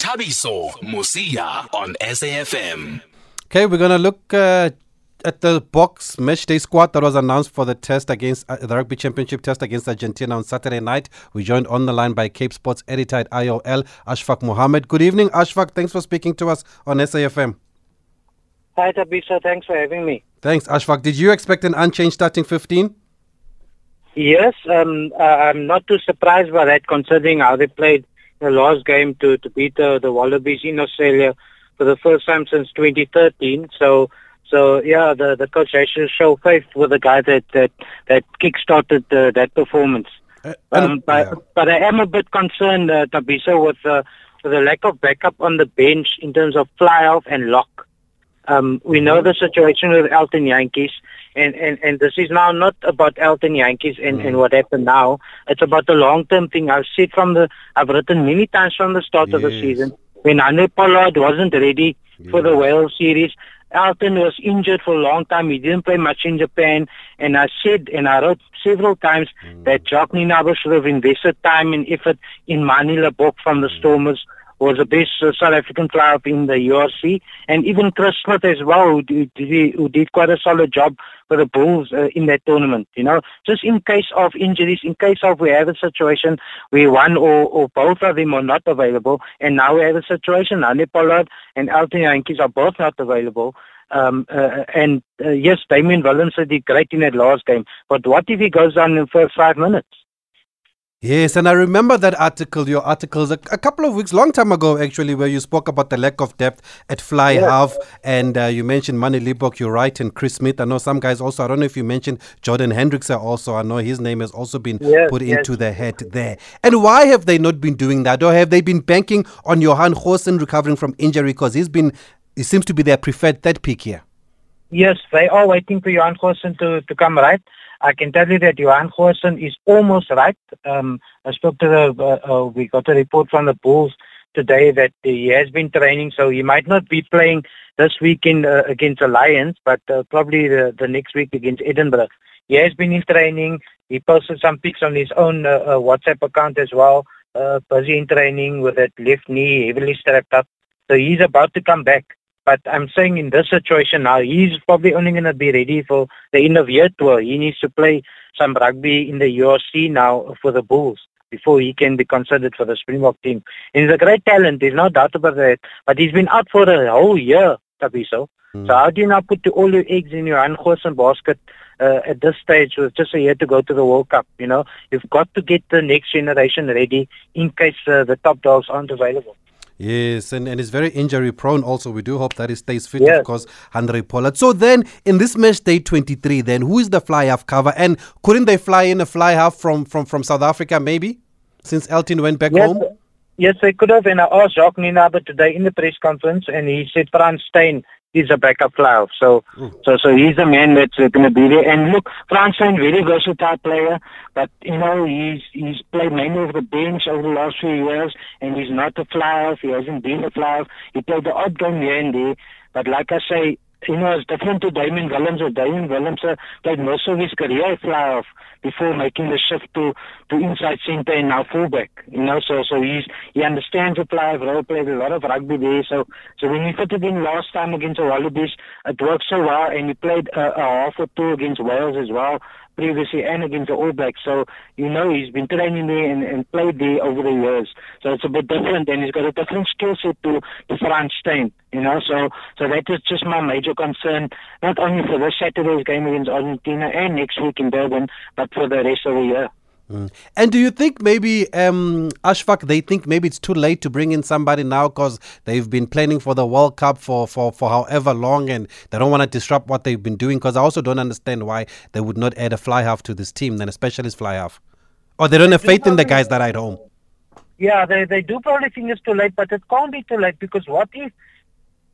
Thabiso Mosia on SAFM. Okay, we're going to look uh, at the Boks match day squad that was announced for the test against uh, the rugby championship test against Argentina on Saturday night. We joined on the line by Cape Sports editor at IOL, Ashfaq Mohammed. Good evening, Ashfaq. Thanks for speaking to us on SAFM. Hi, Thabiso. Thanks for having me. Thanks, Ashfaq. Did you expect an unchanged starting 15? Yes, um, uh, I'm not too surprised by that considering how they played the last game to, to beat the, the Wallabies in Australia for the first time since 2013. So, so yeah, the the coach has to show faith with the guy that that that kick-started uh, that performance. Uh, Um, but yeah. but I am a bit concerned, uh, Thabiso, with uh, with the lack of backup on the bench in terms of fly half and lock. Um, we know mm-hmm. the situation with Elton Jantjies, and, and, and this is now not about Elton Jantjies and, and mm. what happened now. It's about the long term thing. I've said from the I've written many times from the start of the season when Handré Pollard wasn't ready for the World series. Elton was injured for a long time. He didn't play much in Japan. And I said, and I wrote several times mm. that Jacques Nienaber should have invested time and effort in Manie Libbok from the mm. Stormers, was the best uh, South African player in the URC. And even Chris Smith as well, who did, who did quite a solid job for the Bulls uh, in that tournament. You know, just in case of injuries, in case of we have a situation where one or, or both of them are not available, and now we have a situation, Handré Pollard and Elton Jantjies are both not available. Um, uh, and uh, yes, Damien Willemse did great in that last game, but what if he goes down in the first five minutes? Yes, and I remember that article, your articles, a, a couple of weeks, long time ago actually, where you spoke about the lack of depth at fly Yeah. half, and uh, you mentioned Manie Libbok, you're right, and Chris Smith. I know some guys also, I don't know if you mentioned Jordan Hendrikse also, I know his name has also been Yes, put yes. into the head there. And why have they not been doing that? Or have they been banking on Johan Goosen recovering from injury? Because he's been, he seems to be their preferred third pick here. Yes, they are waiting for Johan Goosen to, to come right. I can tell you that Johan Goosen is almost right. Um, I spoke to the, uh, uh, we got a report from the Bulls today that he has been training, so he might not be playing this weekend uh, against the Lions, but uh, probably the, the next week against Edinburgh. He has been in training. He posted some pics on his own uh, uh, WhatsApp account as well. Uh, busy in training with that left knee heavily strapped up. So he's about to come back. But I'm saying in this situation now, he's probably only going to be ready for the end of year tour. He needs to play some rugby in the URC now for the Bulls before he can be considered for the Springbok team. And he's a great talent, there's no doubt about that. But he's been out for a whole year, Thabiso. Mm. So how do you now put all your eggs in your Anghosen basket uh, at this stage with just a year to go to the World Cup? You know, you've got to get the next generation ready in case uh, the top dogs aren't available. Yes, and, and he's very injury prone also. We do hope that he stays fit, Yes. of course, Handré Pollard. So then, in this match day 23, then who is the fly half cover? And couldn't they fly in a fly half from, from, from South Africa, maybe? Since Elton went back Yes, home? yes, they could have. And I asked Jacques Nienaber today in the press conference, and he said Frans Steyn is a backup player. So, hmm. so, so he's the man that's going to be there. And look, Frans Steyn, very versatile player, but you know he's he's played mainly over the bench over the last few years, and he's not a flyer. He hasn't been a flyer. He played the odd game here and there, but like I say. You know, it's different to Damien Willemse. Damien Willemse uh, played most of his career at fly half before making the shift to, to inside centre and now fullback. You know, so so he's he understands the play of role, played a lot of rugby there. So so when he fitted in last time against the Wallabies, it worked so well, and he played a, a half or two against Wales as well previously and against the All Blacks. So you know he's been training there and, and played there over the years. So it's a bit different, and he's got a different skill set to to Frans Steyn. You know, so so that is just my major concern, not only for this Saturday's game against Argentina and next week in Durban, but for the rest of the year. Mm. And do you think maybe, um, Ashfaq, they think maybe it's too late to bring in somebody now because they've been planning for the World Cup for, for, for however long and they don't want to disrupt what they've been doing? Because I also don't understand why they would not add a fly half to this team, then a specialist fly half. Or they don't have faith in the guys that are at home. Yeah, they they do probably think it's too late, but it can't be too late because what if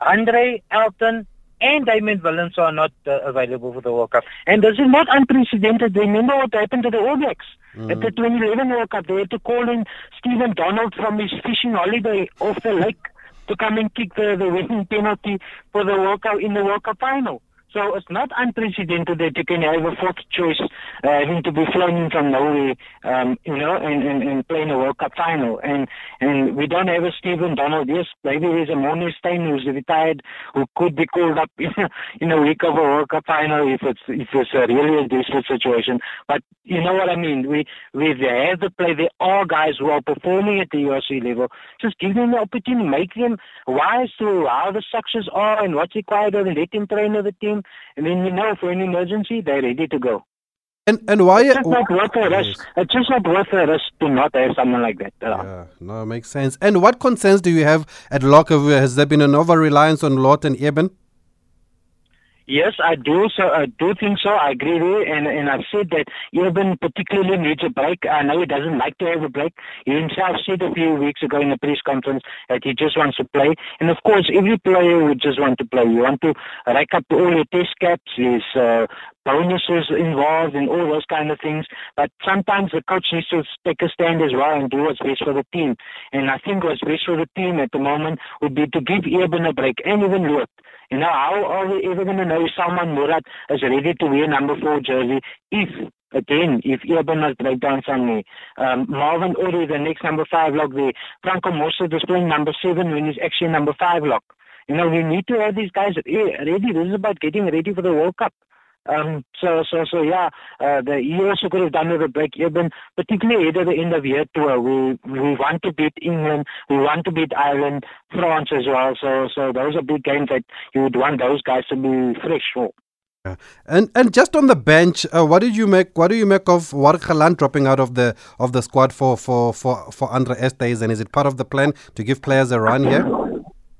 Andre Elton and Damien Willemse are not uh, available for the World Cup? And this is not unprecedented. Remember what happened to the All Blacks at the 2011 World Cup? They had to call in Stephen Donald from his fishing holiday off the lake to come and kick the, the winning penalty for the World Cup in the World Cup final. So it's not unprecedented that you can have a fourth choice uh, to be flown in from Norway, um, you know, and, and, and playing a World Cup final. And and we don't have a Stephen Donald. Yes, maybe there's a Morné Steyn who's retired who could be called up in a, in a week of a World Cup final if it's if it's a really a desperate situation. But you know what I mean. We we have the play. There are guys who are performing at the URC level. Just give them the opportunity, make them wise to how the structures are and what's required of them. Let them train the team and then you know for an emergency they're ready to go. And and why? It's just not worth a risk. Yes. It's just not worth a risk to not have someone like that. Uh, yeah, no, makes sense. And what concerns do you have at lock? Has there been an over reliance on Lood and Eben? Yes, I do. So I do think so. I agree with you. And and I've said that Eben particularly needs a break. I know he doesn't like to have a break. He himself said a few weeks ago in a press conference that he just wants to play. And of course, every player would just want to play. You want to rack up all your test caps, his uh, bonuses involved, and all those kind of things. But sometimes the coach needs to take a stand as well and do what's best for the team. And I think what's best for the team at the moment would be to give Eben a break and even Lood. You know, how are we ever going to know if Salmaan Moerat is ready to wear number four jersey if again, if Eben must break down Sunday. Um, Marvin Orie, the next number five lock there. Franco Mostert is playing number seven when he's actually number five lock. You know, we need to have these guys ready. This is about getting ready for the World Cup. Um, so, so, so, yeah, uh, the, he also could have done with a break even, particularly at the end of year tour. We, we want to beat England, we want to beat Ireland, France as well. So, so those are big games that you would want those guys to be fresh for. Yeah. And and just on the bench, uh, what did you make? What do you make of Warwick dropping out of the of the squad for for for for Andre Estes? And is it part of the plan to give players a run here?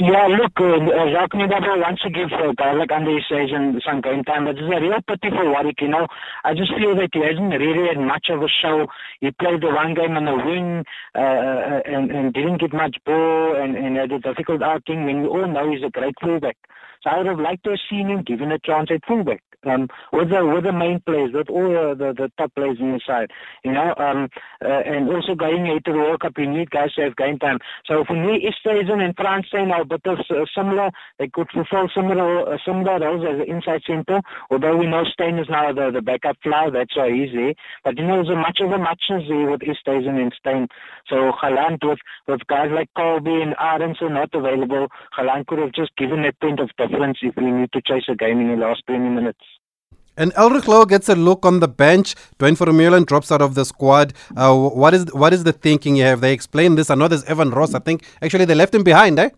Yeah, look, uh, Jacques Nienaber wants to give uh, Garlic under his and some game time, but it's a real pity for Warwick, you know. I just feel that he hasn't really had much of a show. He played the one game on the wing uh, uh, and, and didn't get much ball and, and had a difficult outing when we all know he's a great fullback. So I would have liked to have seen him given a chance at fullback um, with the with the main players, with all the, the, the top players in the side, you know, um, uh, and also going into the World Cup, you need guys to have game time. So for me, Esterhuizen and Frans Steyn are bit of uh, similar. They could fulfill similar uh, similar roles as an inside centre, although we know Steyn is now the, the backup flower, that's why he's there. But you know, there's a much of a muchness there with Esterhuizen and Steyn. So Gelant with, with guys like Kolbe and Arendse not available, Gelant could have just given a point of difference if we need to chase a game in the last 20 minutes. And Elrigh Louw gets a look on the bench. Duane Vermeulen drops out of the squad. Uh, what is what is the thinking you have? They explained this. I know there's Evan Roos. I think actually they left him behind, eh?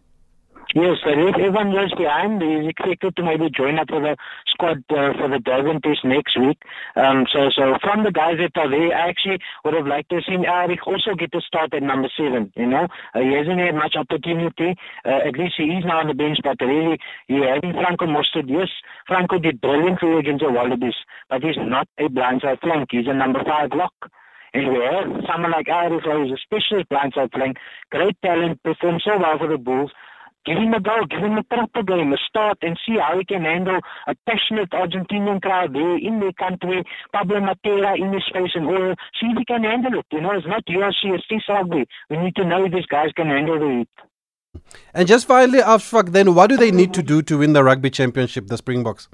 Yes, so if everyone behind, he's expected to maybe join up for the squad uh, for the Durban test next week. Um, so, so from the guys that are there, I actually would have liked to see Elrigh also get to start at number seven. You know, uh, he hasn't had much opportunity. Uh, at least he is now on the bench, but really, you having Franco Mostert. Yes, Franco did brilliantly against the Wallabies, but he's not a blindside flank. He's a number five lock. And we have someone like Elrigh, who's especially blindside flank, great talent, performed so well for the Bulls. Give him a go, give him a proper game, a start and see how he can handle a passionate Argentinian crowd there in their country, Pablo Matera in his face and all. See if he can handle it. You know, it's not URC, it's this rugby. We need to know if these guys can handle the heat. And just finally, Ashfaq, then what do they need to do to win the rugby championship, the Springboks,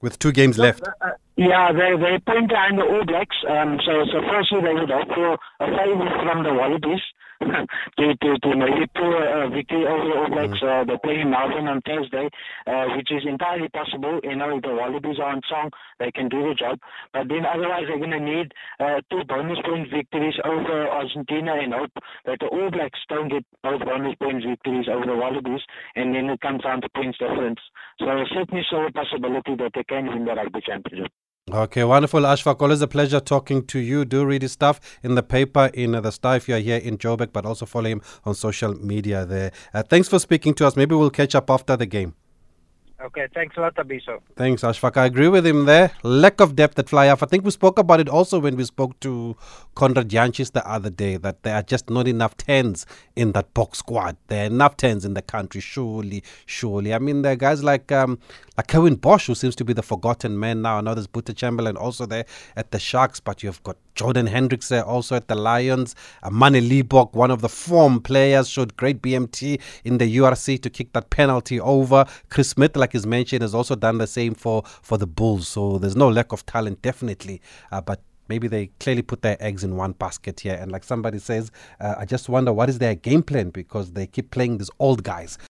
with two games left? Uh, yeah, they they point behind the All Blacks. Um, so so firstly they would hope for a favour from the Wallabies to, to, to pull a victory over the All Blacks. Mm. Uh, they're playing Melbourne on Thursday, uh, which is entirely possible. You know, if the Wallabies are on song, they can do the job. But then otherwise, they're going to need uh, two bonus point victories over Argentina and hope that the All Blacks don't get both bonus point victories over the Wallabies, and then it comes down to points difference. So certainly saw a possibility that they can win the rugby championship. Okay, wonderful, Ashfaq. Always a pleasure talking to you. Do read his stuff in the paper, in the Star if you're here in Joburg, but also follow him on social media there. Uh, thanks for speaking to us. Maybe we'll catch up after the game. Okay, thanks a lot, Abiso. Thanks, Ashfaq. I agree with him there. Lack of depth at fly half. I think we spoke about it also when we spoke to Conrad Jantjies the other day that there are just not enough tens in that Boks squad. There are enough tens in the country, surely, surely. I mean, there are guys like um, like Curwin Bosch, who seems to be the forgotten man now. I know there's Boeta Chamberlain also there at the Sharks, but you've got Jordan Hendrikse also at the Lions. Manie Libbok, one of the form players, showed great BMT in the URC to kick that penalty over. Chris Smith, like is mentioned, has also done the same for, for the Bulls. So there's no lack of talent, definitely. Uh, but maybe they clearly put their eggs in one basket here. And like somebody says, uh, I just wonder what is their game plan because they keep playing these old guys.